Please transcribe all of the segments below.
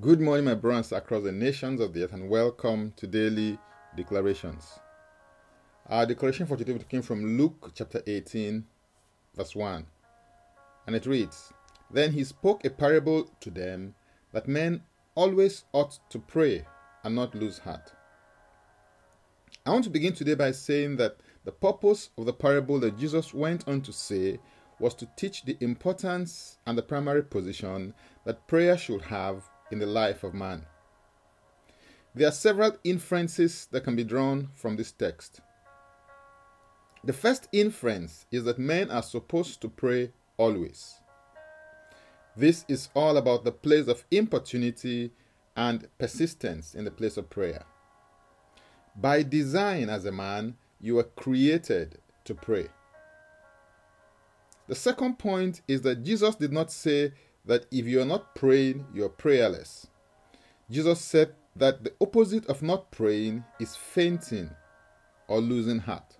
Good morning, my brothers across the nations of the earth, and welcome to daily declarations. Our declaration for today came from Luke chapter 18, verse 1, and it reads Then he spoke a parable to them that men always ought to pray and not lose heart. I want to begin today by saying that the purpose of the parable that Jesus went on to say was to teach the importance and the primary position that prayer should have in the life of man. There are several inferences that can be drawn from this text. The first inference is that men are supposed to pray always. This is all about the place of importunity and persistence in the place of prayer. By design, as a man, you were created to pray. The second point is that Jesus did not say that if you are not praying, you are prayerless. Jesus said that the opposite of not praying is fainting or losing heart.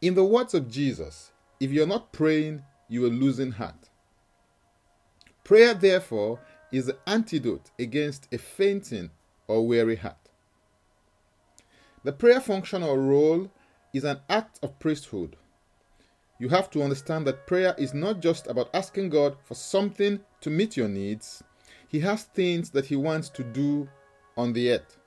In the words of Jesus, if you are not praying, you are losing heart. Prayer, therefore, is the antidote against a fainting or weary heart. The prayer function or role is an act of priesthood. You have to understand that prayer is not just about asking God for something to meet your needs, He has things that He wants to do on the earth.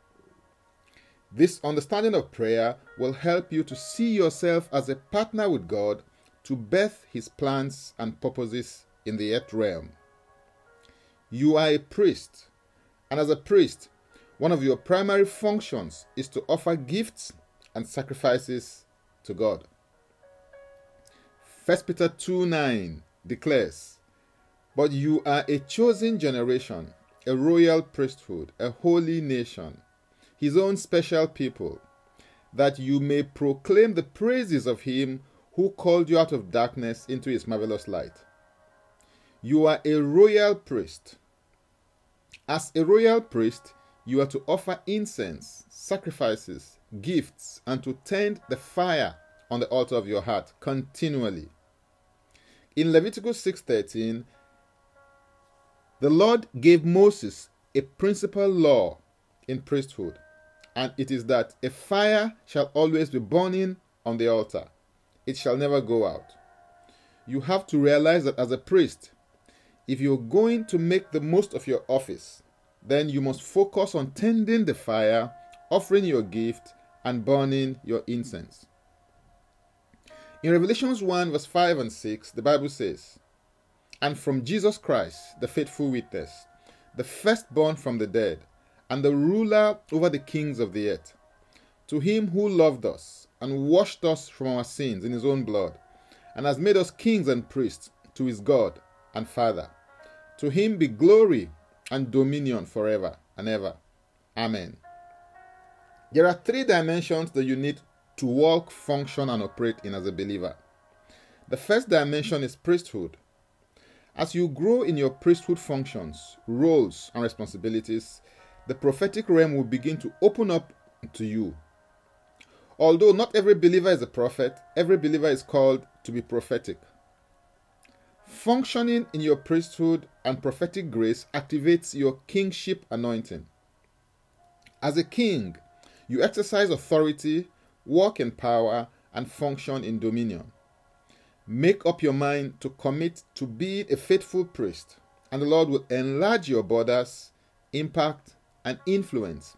This understanding of prayer will help you to see yourself as a partner with God to birth His plans and purposes in the earth realm. You are a priest, and as a priest, one of your primary functions is to offer gifts and sacrifices to God. 1 Peter 2 9 declares, But you are a chosen generation, a royal priesthood, a holy nation, his own special people, that you may proclaim the praises of him who called you out of darkness into his marvelous light. You are a royal priest. As a royal priest, you are to offer incense, sacrifices, gifts, and to tend the fire on the altar of your heart continually. In Leviticus 6:13, the Lord gave Moses a principal law in priesthood, and it is that a fire shall always be burning on the altar. It shall never go out. You have to realize that as a priest, if you're going to make the most of your office, then you must focus on tending the fire, offering your gift, and burning your incense. In Revelations 1, verse 5 and 6, the Bible says, And from Jesus Christ, the faithful witness, the firstborn from the dead, and the ruler over the kings of the earth, to him who loved us and washed us from our sins in his own blood, and has made us kings and priests to his God and Father. To him be glory and dominion forever and ever. Amen. There are three dimensions that you need to walk, function, and operate in as a believer. The first dimension is priesthood. As you grow in your priesthood functions, roles, and responsibilities, the prophetic realm will begin to open up to you. Although not every believer is a prophet, every believer is called to be prophetic. Functioning in your priesthood and prophetic grace activates your kingship anointing. As a king, you exercise authority, walk in power, and function in dominion. Make up your mind to commit to be a faithful priest, and the Lord will enlarge your borders, impact, and influence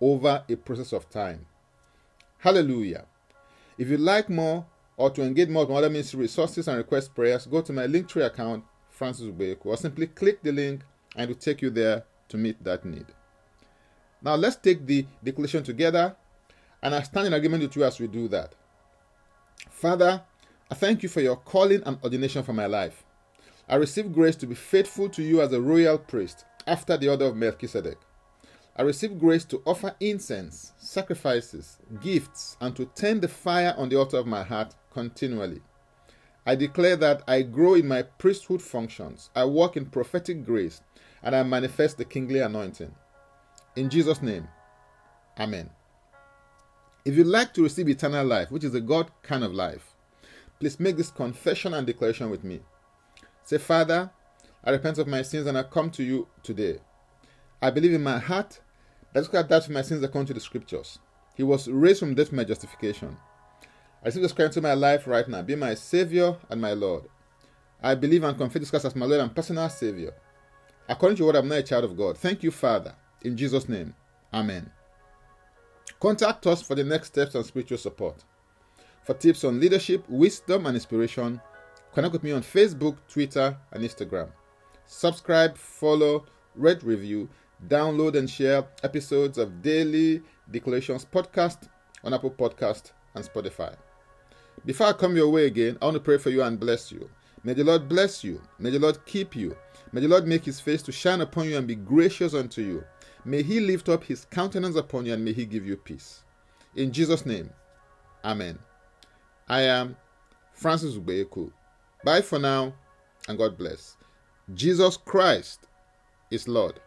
over a process of time. Hallelujah. If you'd like more or to engage more with other ministry resources and request prayers, go to my Linktree account, Francis Ubeku, or simply click the link and it will take you there to meet that need. Now let's take the declaration together and I stand in agreement with you as we do that. Father, I thank you for your calling and ordination for my life. I receive grace to be faithful to you as a royal priest after the order of Melchizedek. I receive grace to offer incense, sacrifices, gifts, and to tend the fire on the altar of my heart continually. I declare that I grow in my priesthood functions, I walk in prophetic grace, and I manifest the kingly anointing. In Jesus' name, Amen. If you'd like to receive eternal life, which is a God kind of life, please make this confession and declaration with me. Say, Father, I repent of my sins and I come to you today. I believe in my heart that God died for my sins according to the scriptures. He was raised from death for my justification. I receive this Christ into my life right now. Be my Savior and my Lord. I believe and confess this Christ as my Lord and personal Savior. According to what I'm now a child of God. Thank you, Father. In Jesus' name. Amen. Contact us for the next steps and spiritual support. For tips on leadership, wisdom, and inspiration, connect with me on Facebook, Twitter, and Instagram. Subscribe, follow, rate, review, download, and share episodes of Daily Declarations podcast on Apple Podcast and Spotify. Before I come your way again, I want to pray for you and bless you. May the Lord bless you. May the Lord keep you. May the Lord make his face to shine upon you and be gracious unto you. May he lift up his countenance upon you and may he give you peace. In Jesus' name, Amen. I am Francis Ubeyeku. Bye for now and God bless. Jesus Christ is Lord.